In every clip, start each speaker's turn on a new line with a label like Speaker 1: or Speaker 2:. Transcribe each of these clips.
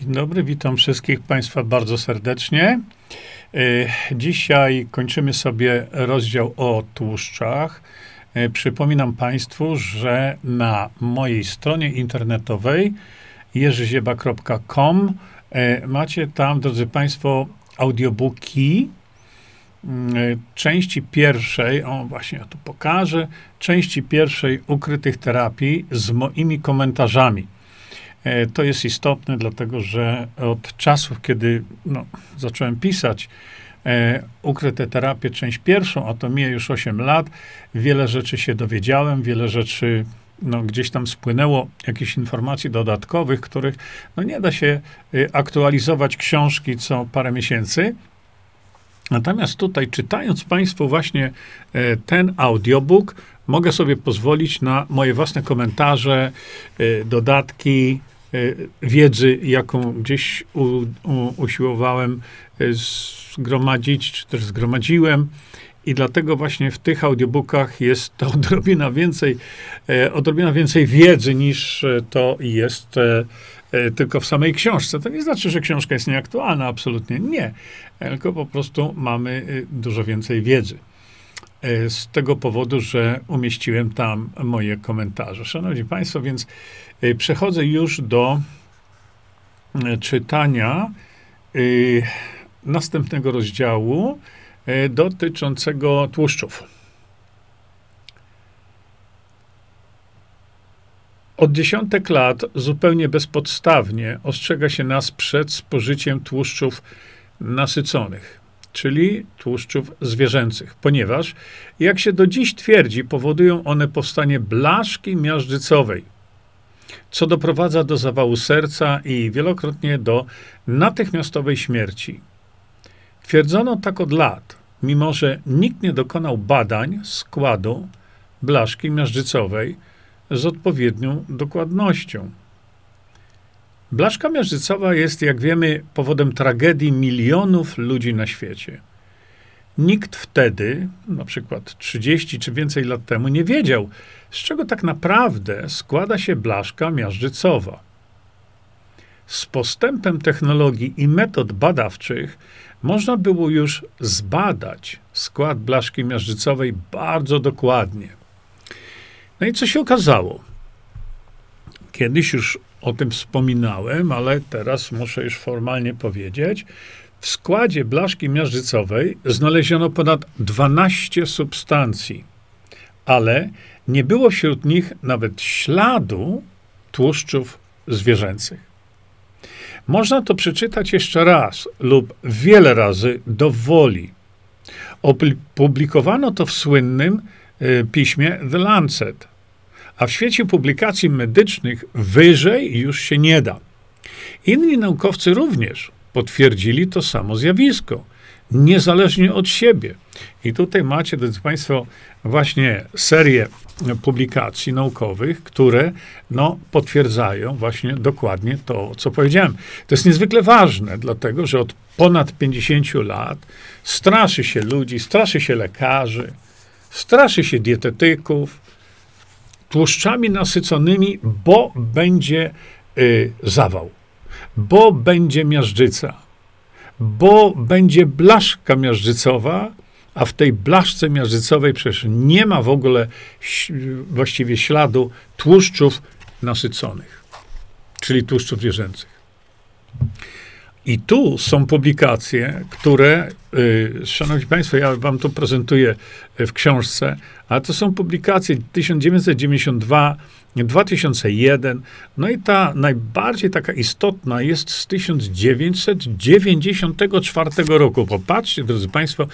Speaker 1: Dzień dobry, witam wszystkich Państwa bardzo serdecznie. E, dzisiaj kończymy sobie rozdział o tłuszczach. E, przypominam Państwu, że na mojej stronie internetowej jerzyzieba.com e, macie tam, drodzy Państwo, audiobooki mm, części pierwszej, o właśnie ja tu pokażę, części pierwszej ukrytych terapii z moimi komentarzami. E, to jest istotne, dlatego że od czasów, kiedy no, zacząłem pisać e, Ukryte terapie, część pierwszą, a to mija już 8 lat, wiele rzeczy się dowiedziałem, wiele rzeczy no, gdzieś tam spłynęło, jakieś informacji dodatkowych, których no, nie da się y, aktualizować książki co parę miesięcy. Natomiast tutaj, czytając Państwu właśnie e, ten audiobook, mogę sobie pozwolić na moje własne komentarze, e, dodatki, E, wiedzy, jaką gdzieś u, u, usiłowałem e, zgromadzić, czy też zgromadziłem. I dlatego właśnie w tych audiobookach jest to odrobina więcej, e, odrobina więcej wiedzy niż to jest tylko w samej książce. To nie znaczy, że książka jest nieaktualna, absolutnie nie. Tylko po prostu mamy dużo więcej wiedzy. Z tego powodu, że umieściłem tam moje komentarze. Szanowni Państwo, więc Y, przechodzę już do y, czytania następnego rozdziału dotyczącego tłuszczów. Od dziesiątek lat zupełnie bezpodstawnie ostrzega się nas przed spożyciem tłuszczów nasyconych, czyli tłuszczów zwierzęcych, ponieważ, jak się do dziś twierdzi, powodują one powstanie blaszki miażdżycowej co doprowadza do zawału serca i wielokrotnie do natychmiastowej śmierci. Twierdzono tak od lat, mimo że nikt nie dokonał badań składu blaszki miażdżycowej z odpowiednią dokładnością. Blaszka miażdżycowa jest, jak wiemy, powodem tragedii milionów ludzi na świecie. Nikt wtedy, na przykład 30 czy więcej lat temu, nie wiedział, z czego tak naprawdę składa się blaszka miażdżycowa. Z postępem technologii i metod badawczych można było już zbadać skład blaszki miażdżycowej bardzo dokładnie. No i co się okazało? Kiedyś już o tym wspominałem, ale teraz muszę już formalnie powiedzieć. W składzie blaszki miażdżycowej znaleziono ponad 12 substancji, ale nie było wśród nich nawet śladu tłuszczów zwierzęcych. Można to przeczytać jeszcze raz lub wiele razy do woli. Opublikowano to w słynnym y, piśmie The Lancet, a w świecie publikacji medycznych wyżej już się nie da. Inni naukowcy również potwierdzili to samo zjawisko, niezależnie od siebie. I tutaj macie, drodzy Państwo, właśnie serię publikacji naukowych, które no, potwierdzają właśnie dokładnie to, co powiedziałem. To jest niezwykle ważne, dlatego że od ponad 50 lat straszy się ludzi, straszy się lekarzy, straszy się dietetyków tłuszczami nasyconymi, bo będzie y, zawał, bo będzie miażdżyca, bo będzie blaszka miażdżycowa, a w tej blaszce miażdżycowej przecież nie ma w ogóle właściwie śladu tłuszczów nasyconych, czyli tłuszczów zwierzęcych. I tu są publikacje, które, y, szanowni państwo, ja wam to prezentuję w książce, a to są publikacje 1992, 2001, no i ta najbardziej taka istotna jest z 1994 roku. Popatrzcie, drodzy Państwo,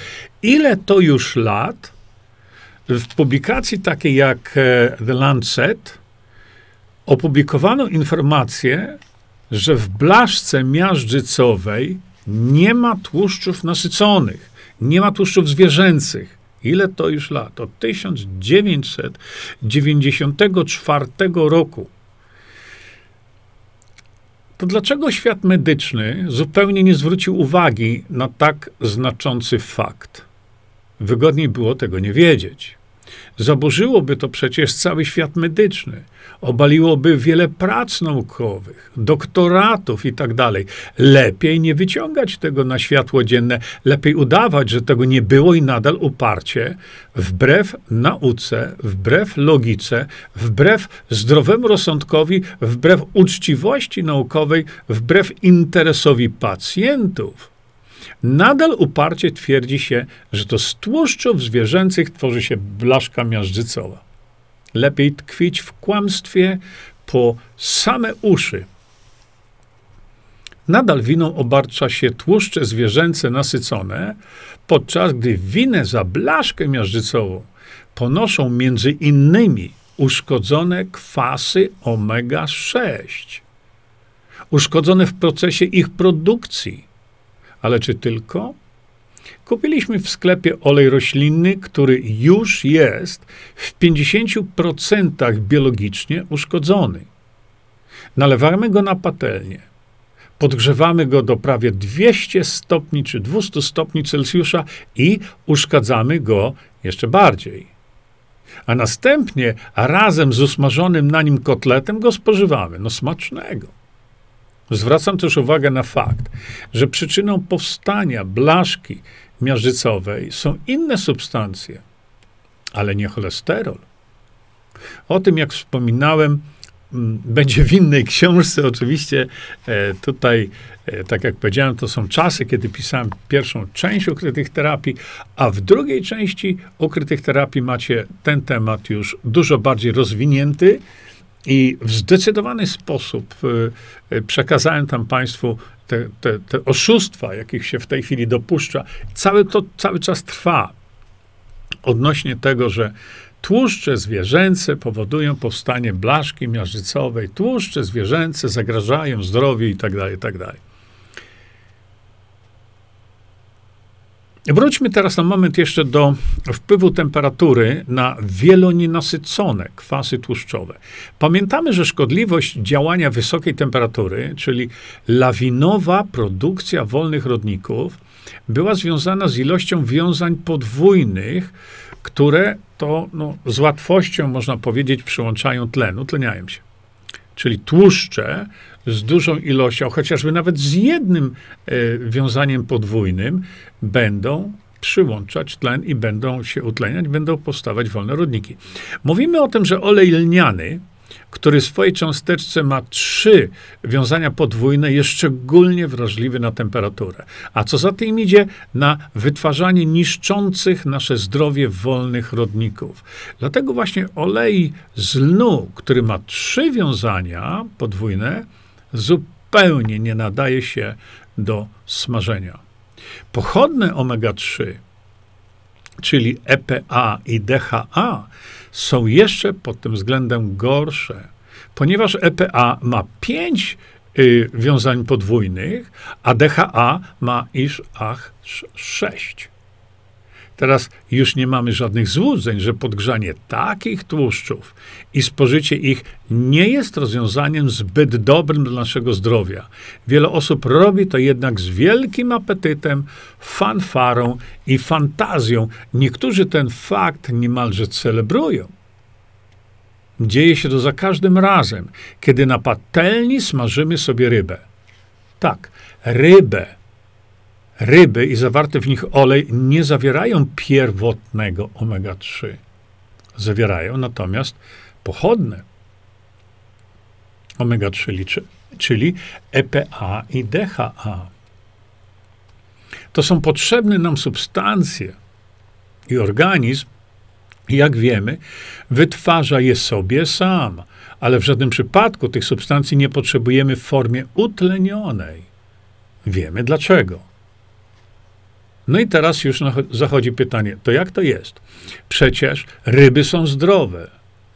Speaker 1: ile to już lat w publikacji takiej jak e, The Lancet opublikowano informację, że w blaszce miażdżycowej nie ma tłuszczów nasyconych, nie ma tłuszczów zwierzęcych. Ile to już lat? Od 1994 roku. To dlaczego świat medyczny zupełnie nie zwrócił uwagi na tak znaczący fakt? Wygodniej było tego nie wiedzieć. Zaburzyłoby to przecież cały świat medyczny. Obaliłoby wiele prac naukowych, doktoratów i tak dalej. Lepiej nie wyciągać tego na światło dzienne, lepiej udawać, że tego nie było i nadal uparcie, wbrew nauce, wbrew logice, wbrew zdrowemu rozsądkowi, wbrew uczciwości naukowej, wbrew interesowi pacjentów nadal uparcie twierdzi się, że to z tłuszczów zwierzęcych tworzy się blaszka miażdżycowa. Lepiej tkwić w kłamstwie po same uszy. Nadal winą obarcza się tłuszcze zwierzęce nasycone, podczas gdy winę za blaszkę miażdżycową ponoszą między innymi uszkodzone kwasy omega-6, uszkodzone w procesie ich produkcji, ale czy tylko? Kupiliśmy w sklepie olej roślinny, który już jest w 50% biologicznie uszkodzony. Nalewamy go na patelnię. Podgrzewamy go do prawie 200 stopni czy 200 stopni Celsjusza i uszkadzamy go jeszcze bardziej. A następnie razem z usmażonym na nim kotletem go spożywamy. No smacznego. Zwracam też uwagę na fakt, że przyczyną powstania blaszki miażdżycowej są inne substancje, ale nie cholesterol. O tym, jak wspominałem, będzie w innej książce. Oczywiście e, tutaj, e, tak jak powiedziałem, to są czasy, kiedy pisałem pierwszą część ukrytych terapii, a w drugiej części ukrytych terapii macie ten temat już dużo bardziej rozwinięty. I w zdecydowany sposób y, y, przekazałem tam Państwu te, te, te oszustwa, jakich się w tej chwili dopuszcza. Cały to cały czas trwa odnośnie tego, że tłuszcze zwierzęce powodują powstanie blaszki miażdżycowej, tłuszcze zwierzęce zagrażają zdrowiu itd., tak itd. Wróćmy teraz na moment jeszcze do wpływu temperatury na wielonienasycone kwasy tłuszczowe. Pamiętamy, że szkodliwość działania wysokiej temperatury, czyli lawinowa produkcja wolnych rodników, była związana z ilością wiązań podwójnych, które to no, z łatwością, można powiedzieć, przyłączają tlen, utleniają się. Czyli tłuszcze z dużą ilością, chociażby nawet z jednym e, wiązaniem podwójnym, będą przyłączać tlen i będą się utleniać, będą powstawać wolne rodniki. Mówimy o tym, że olej lniany, który w swojej cząsteczce ma trzy wiązania podwójne, jest szczególnie wrażliwy na temperaturę. A co za tym idzie, na wytwarzanie niszczących nasze zdrowie wolnych rodników. Dlatego właśnie olej z lnu, który ma trzy wiązania podwójne, zupełnie nie nadaje się do smażenia. Pochodne omega-3, czyli EPA i DHA, są jeszcze pod tym względem gorsze, ponieważ EPA ma pięć y, wiązań podwójnych, a DHA ma iż ach sześć. Teraz już nie mamy żadnych złudzeń, że podgrzanie takich tłuszczów i spożycie ich nie jest rozwiązaniem zbyt dobrym dla naszego zdrowia. Wiele osób robi to jednak z wielkim apetytem, fanfarą i fantazją. Niektórzy ten fakt niemalże celebrują. Dzieje się to za każdym razem, kiedy na patelni smażymy sobie rybę. Tak, rybę ryby i zawarte w nich olej nie zawierają pierwotnego omega-3. Zawierają natomiast pochodne omega-3, czyli EPA i DHA. To są potrzebne nam substancje i organizm, jak wiemy, wytwarza je sobie sam, ale w żadnym przypadku tych substancji nie potrzebujemy w formie utlenionej. Wiemy dlaczego. No i teraz już zachodzi pytanie, to jak to jest? Przecież ryby są zdrowe.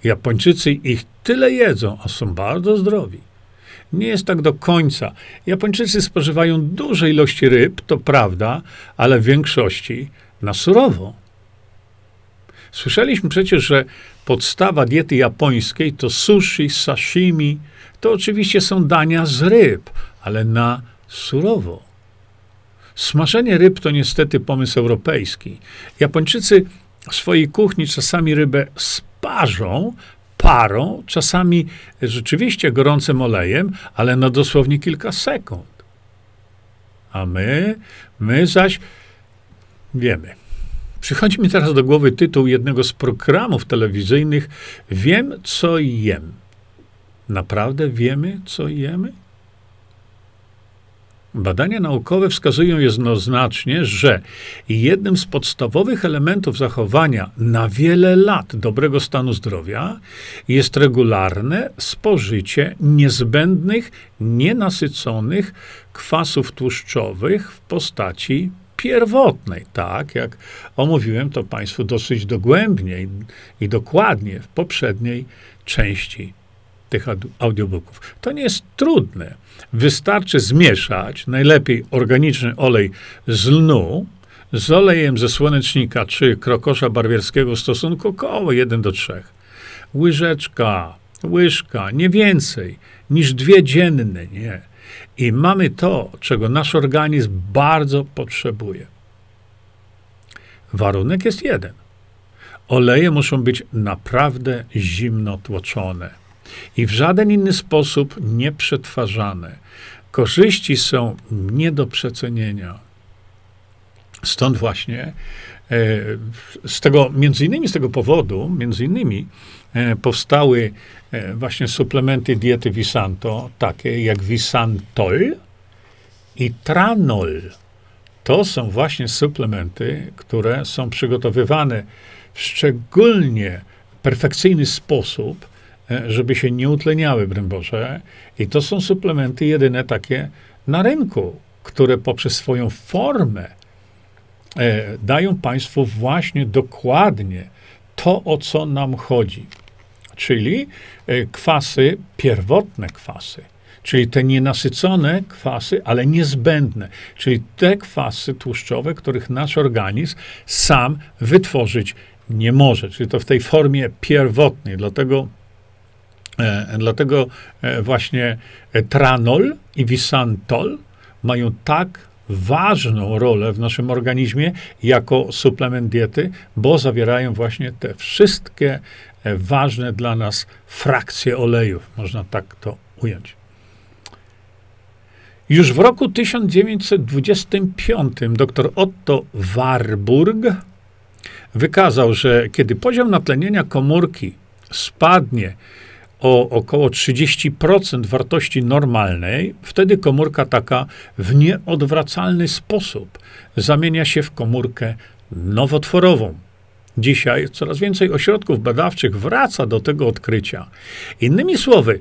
Speaker 1: Japończycy ich tyle jedzą, a są bardzo zdrowi. Nie jest tak do końca. Japończycy spożywają duże ilości ryb, to prawda, ale w większości na surowo. Słyszeliśmy przecież, że podstawa diety japońskiej to sushi, sashimi. To oczywiście są dania z ryb, ale na surowo. Smażenie ryb to niestety pomysł europejski. Japończycy w swojej kuchni czasami rybę sparzą, parą, czasami rzeczywiście gorącym olejem, ale na dosłownie kilka sekund. A my, my zaś wiemy. Przychodzi mi teraz do głowy tytuł jednego z programów telewizyjnych Wiem, co jem. Naprawdę wiemy, co jemy? Badania naukowe wskazują jednoznacznie, że jednym z podstawowych elementów zachowania na wiele lat dobrego stanu zdrowia jest regularne spożycie niezbędnych, nienasyconych kwasów tłuszczowych w postaci pierwotnej, tak jak omówiłem to Państwu dosyć dogłębnie i dokładnie w poprzedniej części tych audiobooków. To nie jest trudne. Wystarczy zmieszać najlepiej organiczny olej z lnu z olejem ze słonecznika czy krokosza barwierskiego w stosunku około 1 do 3. Łyżeczka, łyżka, nie więcej niż dwie dzienne, nie. I mamy to, czego nasz organizm bardzo potrzebuje. Warunek jest jeden. Oleje muszą być naprawdę zimno tłoczone i w żaden inny sposób nie przetwarzane. Korzyści są nie do przecenienia. Stąd właśnie e, z tego, między innymi z tego powodu, między innymi e, powstały e, właśnie suplementy diety Visanto, takie jak Visantol i Tranol. To są właśnie suplementy, które są przygotowywane w szczególnie perfekcyjny sposób, żeby się nie utleniały, broń Boże. I to są suplementy jedyne takie na rynku, które poprzez swoją formę e, dają Państwu właśnie dokładnie to, o co nam chodzi. Czyli e, kwasy, pierwotne kwasy, czyli te nienasycone kwasy, ale niezbędne, czyli te kwasy tłuszczowe, których nasz organizm sam wytworzyć nie może, czyli to w tej formie pierwotnej. Dlatego E, dlatego e, właśnie tranol i visantol mają tak ważną rolę w naszym organizmie jako suplement diety, bo zawierają właśnie te wszystkie e, ważne dla nas frakcje olejów, można tak to ująć. Już w roku 1925 dr Otto Warburg wykazał, że kiedy poziom natlenienia komórki spadnie o około 30% wartości normalnej, wtedy komórka taka w nieodwracalny sposób zamienia się w komórkę nowotworową. Dzisiaj coraz więcej ośrodków badawczych wraca do tego odkrycia. Innymi słowy,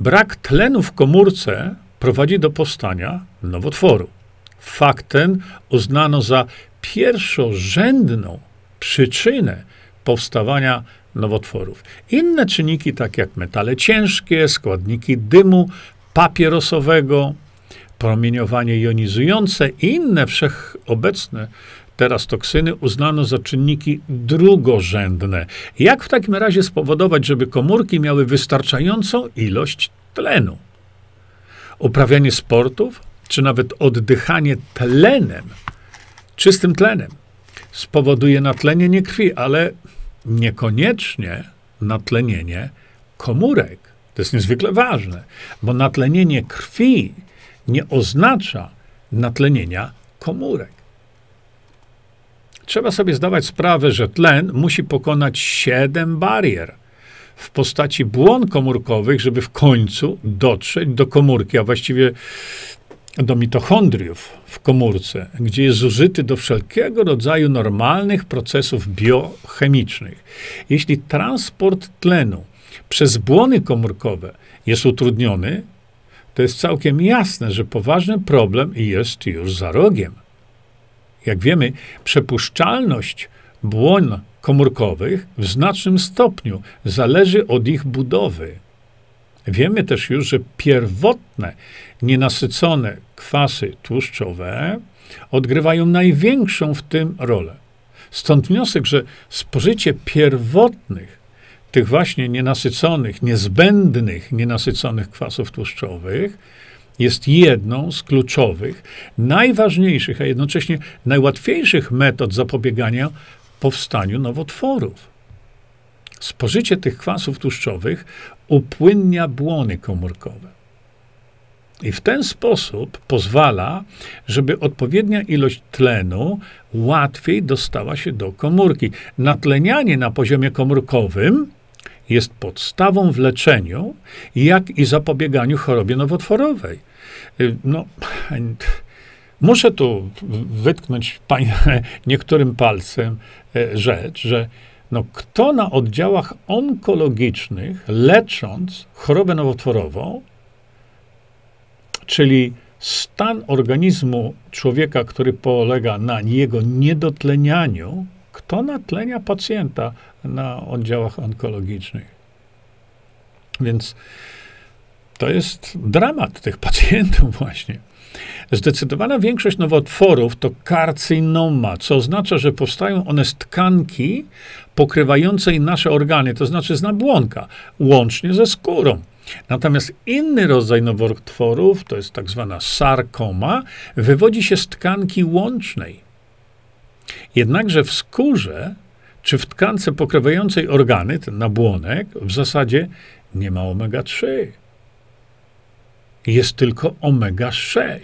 Speaker 1: brak tlenu w komórce prowadzi do powstania nowotworu. Fakt ten uznano za pierwszorzędną przyczynę powstawania nowotworów. Inne czynniki, tak jak metale ciężkie, składniki dymu papierosowego, promieniowanie jonizujące i inne wszechobecne teraz toksyny uznano za czynniki drugorzędne. Jak w takim razie spowodować, żeby komórki miały wystarczającą ilość tlenu? Uprawianie sportów, czy nawet oddychanie tlenem, czystym tlenem, spowoduje natlenienie krwi, ale niekoniecznie natlenienie komórek. To jest niezwykle ważne, bo natlenienie krwi nie oznacza natlenienia komórek. Trzeba sobie zdawać sprawę, że tlen musi pokonać siedem barier w postaci błon komórkowych, żeby w końcu dotrzeć do komórki, a właściwie do mitochondriów w komórce, gdzie jest zużyty do wszelkiego rodzaju normalnych procesów biochemicznych. Jeśli transport tlenu przez błony komórkowe jest utrudniony, to jest całkiem jasne, że poważny problem jest już za rogiem. Jak wiemy, przepuszczalność błon komórkowych w znacznym stopniu zależy od ich budowy. Wiemy też już, że pierwotne, nienasycone kwasy tłuszczowe odgrywają największą w tym rolę. Stąd wniosek, że spożycie pierwotnych, tych właśnie nienasyconych, niezbędnych nienasyconych kwasów tłuszczowych jest jedną z kluczowych, najważniejszych, a jednocześnie najłatwiejszych metod zapobiegania powstaniu nowotworów. Spożycie tych kwasów tłuszczowych upłynnia błony komórkowe. I w ten sposób pozwala, żeby odpowiednia ilość tlenu łatwiej dostała się do komórki. Natlenianie na poziomie komórkowym jest podstawą w leczeniu, jak i zapobieganiu chorobie nowotworowej. Y, no, muszę tu wytknąć niektórym palcem e, rzecz, że no, kto na oddziałach onkologicznych, lecząc chorobę nowotworową, czyli stan organizmu człowieka, który polega na jego niedotlenianiu, kto natlenia pacjenta na oddziałach onkologicznych? Więc to jest dramat tych pacjentów właśnie. Zdecydowana większość nowotworów to karcynoma, co oznacza, że powstają one z tkanki pokrywającej nasze organy, to znaczy z nabłonka, łącznie ze skórą. Natomiast inny rodzaj nowotworów, to jest tak zwana sarkoma, wywodzi się z tkanki łącznej. Jednakże w skórze czy w tkance pokrywającej organy, ten nabłonek, w zasadzie nie ma omega-3. Jest tylko omega-6.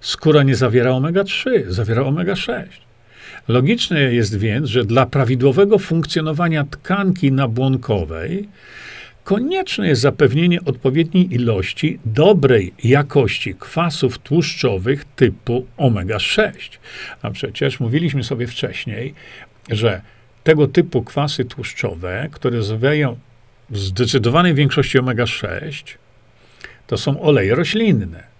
Speaker 1: Skóra nie zawiera omega-3, zawiera omega-6. Logiczne jest więc, że dla prawidłowego funkcjonowania tkanki nabłonkowej konieczne jest zapewnienie odpowiedniej ilości dobrej jakości kwasów tłuszczowych typu omega-6. A przecież mówiliśmy sobie wcześniej, że tego typu kwasy tłuszczowe, które zawierają w zdecydowanej większości omega-6, to są oleje roślinne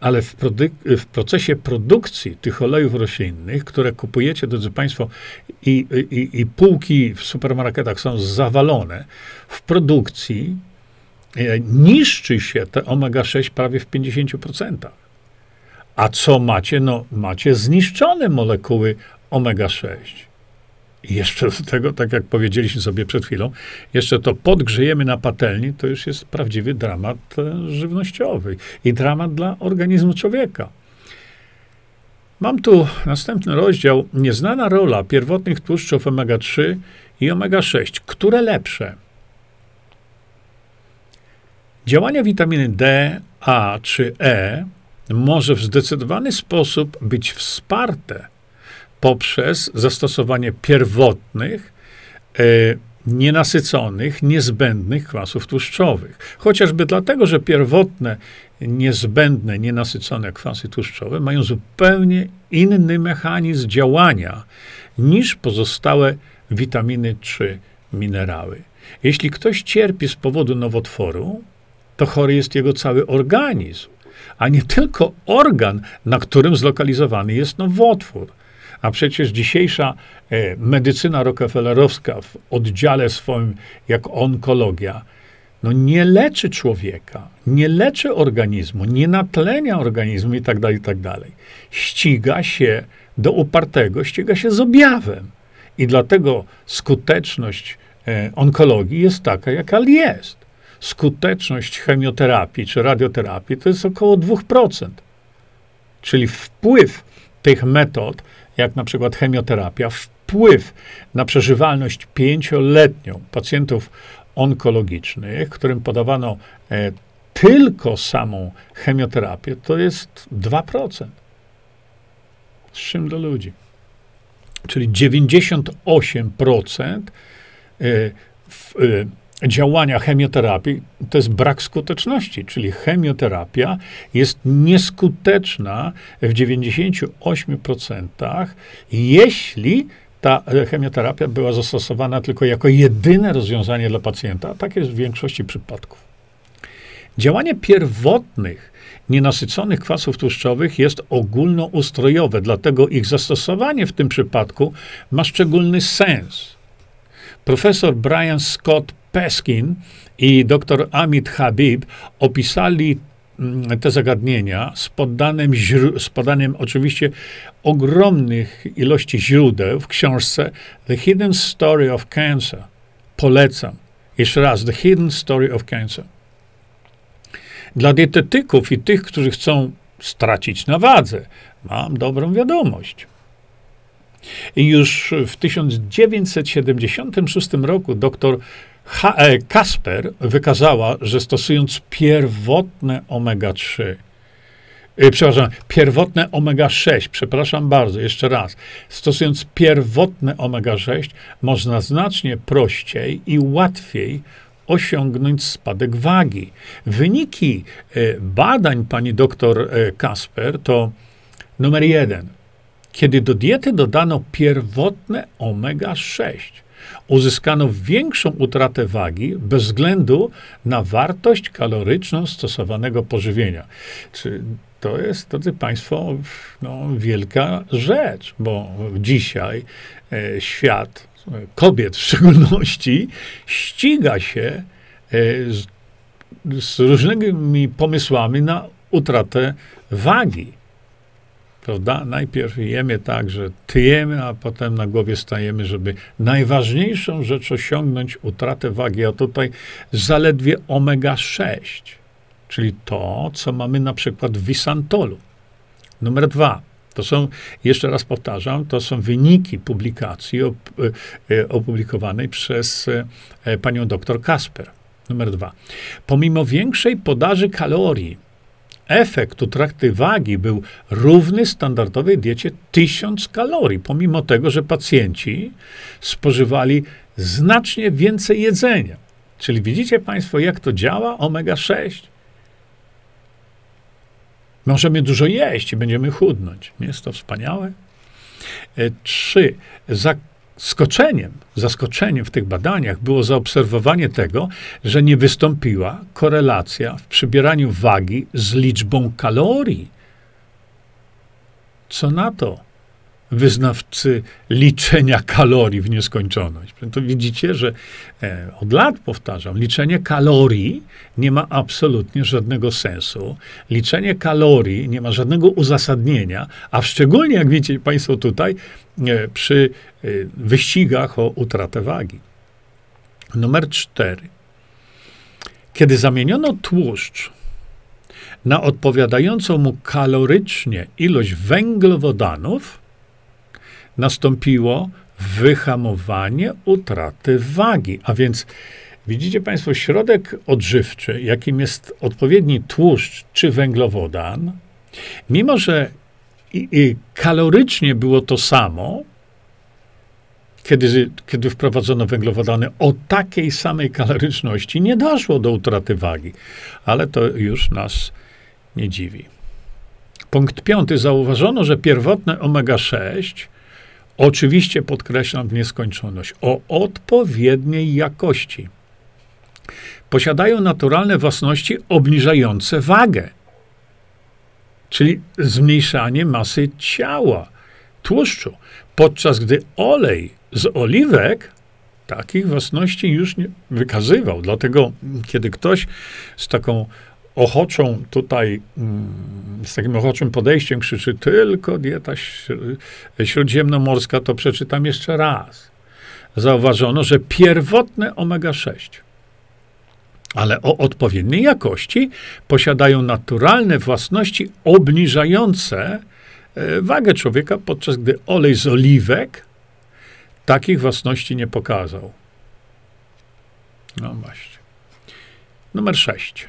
Speaker 1: ale w, w, procesie produkcji tych olejów roślinnych, które kupujecie, drodzy Państwo, i, i, i półki w supermarketach są zawalone, w produkcji e, niszczy się te omega-6 prawie w 50%. A co macie? No, macie zniszczone molekuły omega-6. I jeszcze do tego, tak jak powiedzieliśmy sobie przed chwilą, jeszcze to podgrzejemy na patelni, to już jest prawdziwy dramat e, żywnościowy i dramat dla organizmu człowieka. Mam tu następny rozdział. Nieznana rola pierwotnych tłuszczów omega-3 i omega-6. Które lepsze? Działanie witaminy D, A czy E może w zdecydowany sposób być wsparte poprzez zastosowanie pierwotnych, e, nienasyconych, niezbędnych kwasów tłuszczowych. Chociażby dlatego, że pierwotne, niezbędne, nienasycone kwasy tłuszczowe mają zupełnie inny mechanizm działania niż pozostałe witaminy czy minerały. Jeśli ktoś cierpi z powodu nowotworu, to chory jest jego cały organizm, a nie tylko organ, na którym zlokalizowany jest nowotwór. A przecież dzisiejsza e, medycyna rockefellerowska w oddziale swoim, jak onkologia, no nie leczy człowieka, nie leczy organizmu, nie natlenia organizmu i tak dalej, i tak dalej. Ściga się do upartego, ściga się z objawem. I dlatego skuteczność e, onkologii jest taka, jaka jest. Skuteczność chemioterapii czy radioterapii to jest około 2%. Czyli wpływ tych metod jak na przykład chemioterapia, wpływ na przeżywalność pięcioletnią pacjentów onkologicznych, którym podawano e, tylko samą chemioterapię, to jest 2%. Z czym do ludzi? Czyli 98% e, w, e, działania chemioterapii to jest brak skuteczności, czyli chemioterapia jest nieskuteczna w 98%, jeśli ta chemioterapia była zastosowana tylko jako jedyne rozwiązanie dla pacjenta. Tak jest w większości przypadków. Działanie pierwotnych, nienasyconych kwasów tłuszczowych jest ogólnoustrojowe, dlatego ich zastosowanie w tym przypadku ma szczególny sens. Profesor Brian Scott Peskin i dr Amit Habib opisali mm, te zagadnienia z podanym, z podaniem oczywiście ogromnych ilości źródeł w książce The Hidden Story of Cancer. Polecam. Jeszcze raz, The Hidden Story of Cancer. Dla dietetyków i tych, którzy chcą stracić na wadze, mam dobrą wiadomość. Już w 1976 roku dr. E. Kasper wykazała, że stosując pierwotne omega-3, yy, przepraszam, pierwotne omega-6, przepraszam bardzo, jeszcze raz, stosując pierwotne omega-6, można znacznie prościej i łatwiej osiągnąć spadek wagi. Wyniki y, badań pani doktor y, Kasper to numer jeden. Kiedy do diety dodano pierwotne omega-6, uzyskano większą utratę wagi bez względu na wartość kaloryczną stosowanego pożywienia. Czy to jest, drodzy Państwo, no, wielka rzecz, bo dzisiaj e, świat, kobiet w szczególności, ściga się e, z, z różnymi pomysłami na utratę wagi. Prawda? Najpierw jemy tak, że tyjemy, a potem na głowie stajemy, żeby najważniejszą rzecz osiągnąć utratę wagi, a tutaj zaledwie omega-6, czyli to, co mamy na przykład w Wisantolu. Numer dwa. To są, jeszcze raz powtarzam, to są wyniki publikacji op, e, opublikowanej przez e, panią dr Kasper. Numer dwa. Pomimo większej podaży kalorii, efekt utraty wagi był równy standardowej diecie 1000 kalorii, pomimo tego, że pacjenci spożywali znacznie więcej jedzenia. Czyli widzicie Państwo, jak to działa omega-6? Możemy dużo jeść i będziemy chudnąć. Nie jest to wspaniałe? E, trzy. Za Skoczeniem, zaskoczeniem w tych badaniach było zaobserwowanie tego, że nie wystąpiła korelacja w przybieraniu wagi z liczbą kalorii. Co na to? Wyznawcy liczenia kalorii w nieskończoność. To widzicie, że e, od lat powtarzam, liczenie kalorii nie ma absolutnie żadnego sensu. Liczenie kalorii nie ma żadnego uzasadnienia, a szczególnie, jak widzicie Państwo tutaj, e, przy e, wyścigach o utratę wagi. Numer cztery. Kiedy zamieniono tłuszcz na odpowiadającą mu kalorycznie ilość węglowodanów, nastąpiło wyhamowanie utraty wagi. A więc widzicie Państwo, środek odżywczy, jakim jest odpowiedni tłuszcz czy węglowodan, mimo że i, i kalorycznie było to samo, kiedy, kiedy wprowadzono węglowodany o takiej samej kaloryczności, nie doszło do utraty wagi. Ale to już nas nie dziwi. Punkt piąty. Zauważono, że pierwotne omega-6 Oczywiście podkreślam w nieskończoność, o odpowiedniej jakości. Posiadają naturalne własności obniżające wagę, czyli zmniejszanie masy ciała, tłuszczu, podczas gdy olej z oliwek takich własności już nie wykazywał. Dlatego, kiedy ktoś z taką ochoczą tutaj, mm, z takim ochoczym podejściem krzyczy tylko dieta śródziemnomorska, to przeczytam jeszcze raz. Zauważono, że pierwotne omega-6, ale o odpowiedniej jakości, posiadają naturalne własności obniżające e, wagę człowieka, podczas gdy olej z oliwek takich własności nie pokazał. No właśnie. Numer 6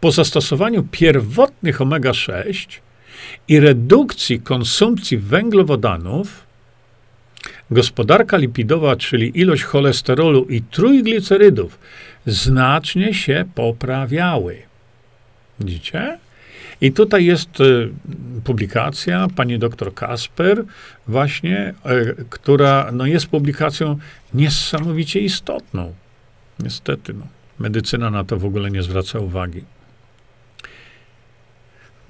Speaker 1: po zastosowaniu pierwotnych omega-6 i redukcji konsumpcji węglowodanów, gospodarka lipidowa, czyli ilość cholesterolu i trójglicerydów, znacznie się poprawiały. Widzicie? I tutaj jest y, publikacja pani doktor Kasper, właśnie, y, która no, jest publikacją niesamowicie istotną. Niestety, no, medycyna na to w ogóle nie zwraca uwagi.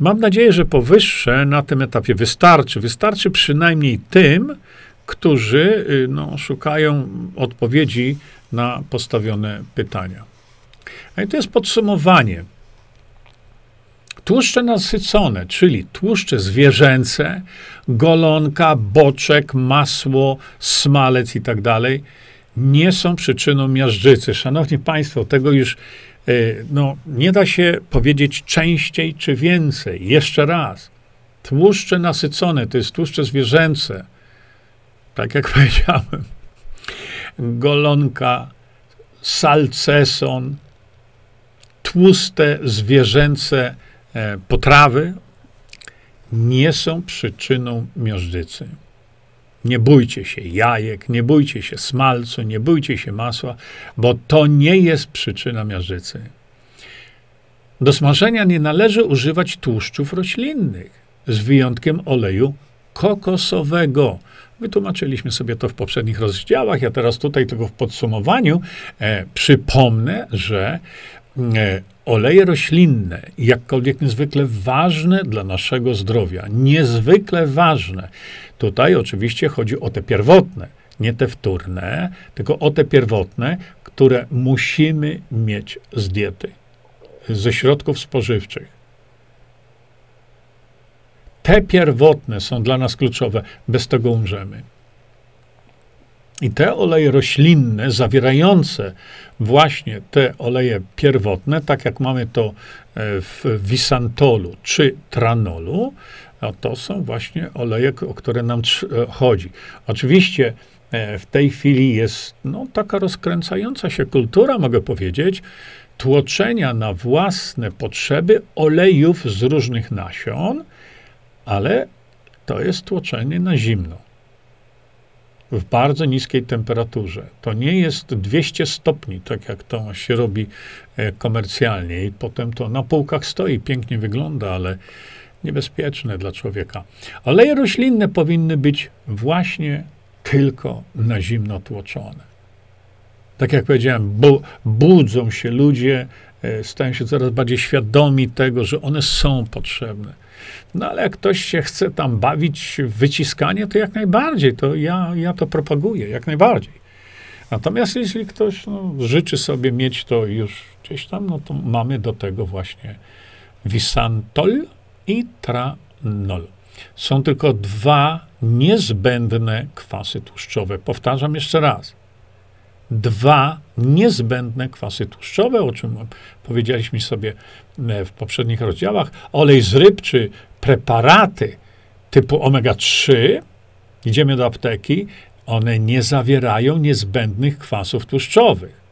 Speaker 1: Mam nadzieję, że powyższe na tym etapie wystarczy. Wystarczy przynajmniej tym, którzy y, no, szukają odpowiedzi na postawione pytania. A i to jest podsumowanie. Tłuszcze nasycone, czyli tłuszcze zwierzęce, golonka, boczek, masło, smalec i tak dalej, nie są przyczyną miażdżycy. Szanowni Państwo, tego już no, nie da się powiedzieć częściej czy więcej. Jeszcze raz. Tłuszcze nasycone to jest tłuszcze zwierzęce. tak jak powiedziałem, golonka, salceson, tłuste zwierzęce e, potrawy nie są przyczyną miażdżycy. Nie bójcie się jajek, nie bójcie się smalcu, nie bójcie się masła, bo to nie jest przyczyna miażdżycy. Do smażenia nie należy używać tłuszczów roślinnych, z wyjątkiem oleju kokosowego. Wytłumaczyliśmy sobie to w poprzednich rozdziałach. Ja teraz tutaj tylko w podsumowaniu e, przypomnę, że oleje roślinne, jakkolwiek niezwykle ważne dla naszego zdrowia, niezwykle ważne. Tutaj oczywiście chodzi o te pierwotne, nie te wtórne, tylko o te pierwotne, które musimy mieć z diety, ze środków spożywczych. Te pierwotne są dla nas kluczowe, bez tego umrzemy. I te oleje roślinne, zawierające właśnie te oleje pierwotne, tak jak mamy to e, w wisantolu czy tranolu, to są właśnie oleje, o które nam e, chodzi. Oczywiście e, w tej chwili jest no, taka rozkręcająca się kultura, mogę powiedzieć, tłoczenia na własne potrzeby olejów z różnych nasion, ale to jest tłoczenie na zimno. W bardzo niskiej temperaturze. To nie jest 200 stopni, tak jak to się robi e, komercjalnie, i potem to na półkach stoi, pięknie wygląda, ale niebezpieczne dla człowieka. Oleje roślinne powinny być właśnie tylko na zimno tłoczone. Tak jak powiedziałem, bu budzą się ludzie, e, stają się coraz bardziej świadomi tego, że one są potrzebne no ale jak ktoś się chce tam bawić w wyciskanie, to jak najbardziej, to ja, ja to propaguję, jak najbardziej. Natomiast jeśli ktoś no, życzy sobie mieć to już gdzieś tam, no to mamy do tego właśnie Visantol i Tranol. Są tylko dwa niezbędne kwasy tłuszczowe. Powtarzam jeszcze raz dwa niezbędne kwasy tłuszczowe, o czym powiedzieliśmy sobie e, w poprzednich rozdziałach. Olej z ryb czy preparaty typu omega-3, idziemy do apteki, one nie zawierają niezbędnych kwasów tłuszczowych.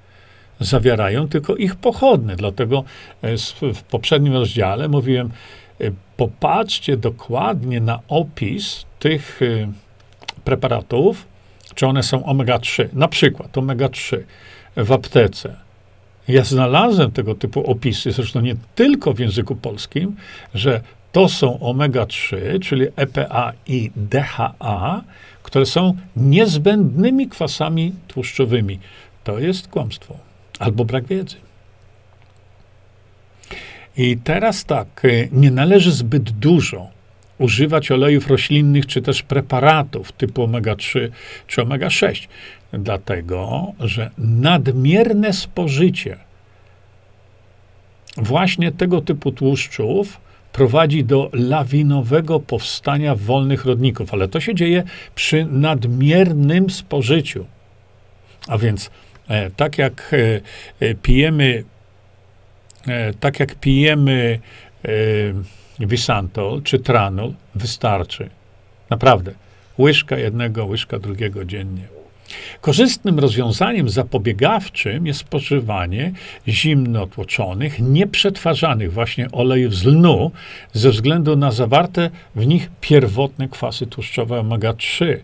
Speaker 1: Zawierają tylko ich pochodne. Dlatego e, w poprzednim rozdziale mówiłem, e, popatrzcie dokładnie na opis tych preparatów, czy one są omega-3. Na przykład omega-3 w aptece. Ja znalazłem tego typu opisy, zresztą nie tylko w języku polskim, że to są omega-3, czyli EPA i DHA, które są niezbędnymi kwasami tłuszczowymi. To jest kłamstwo albo brak wiedzy. I teraz tak, nie należy zbyt dużo używać olejów roślinnych czy też preparatów typu omega-3 czy omega-6, dlatego że nadmierne spożycie właśnie tego typu tłuszczów prowadzi do lawinowego powstania wolnych rodników, ale to się dzieje przy nadmiernym spożyciu. A więc e, tak jak e, e pijemy e, tak jak pijemy e, Visantol czy Tranol wystarczy. Naprawdę. Łyżka jednego, łyżka drugiego dziennie. Korzystnym rozwiązaniem zapobiegawczym jest spożywanie zimno tłoczonych, nieprzetwarzanych właśnie olejów z lnu ze względu na zawarte w nich pierwotne kwasy tłuszczowe omega-3,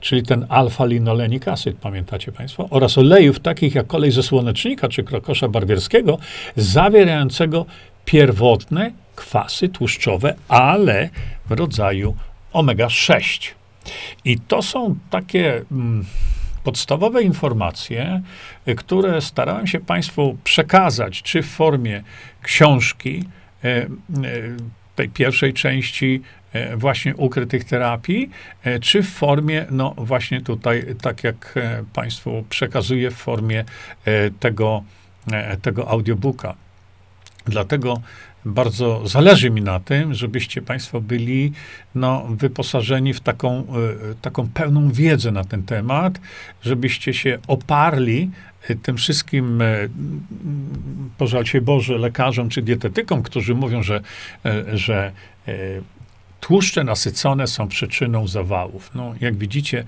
Speaker 1: czyli ten alfa-linolenik acid, pamiętacie Państwo, oraz olejów takich jak olej ze słonecznika czy krokosza barwierskiego, zawierającego pierwotne kwasy tłuszczowe, ale w rodzaju omega-6. I to są takie mm, podstawowe informacje, które starałem się Państwu przekazać, czy w formie książki, e, e, tej pierwszej części e, właśnie ukrytych terapii, czy w formie, no właśnie tutaj, tak jak Państwu przekazuję, w formie tego, tego audiobooka. Dlatego bardzo zależy mi na tym, żebyście Państwo byli no, wyposażeni w taką, y, taką pełną wiedzę na ten temat, żebyście się oparli y, tym wszystkim, y, pożalcie Boże, lekarzom czy dietetykom, którzy mówią, że, że tłuszcze nasycone są przyczyną zawałów. No, jak widzicie,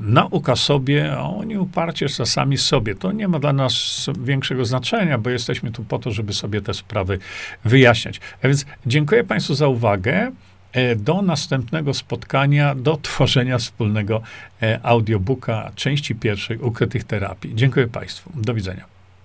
Speaker 1: nauka sobie, a oni uparcie sami sobie. To nie ma dla nas większego znaczenia, bo jesteśmy tu po to, żeby sobie te sprawy wyjaśniać. A więc dziękuję Państwu za uwagę. E, do następnego spotkania, do tworzenia wspólnego e, audiobooka części pierwszej ukrytych terapii. Dziękuję Państwu. Do widzenia.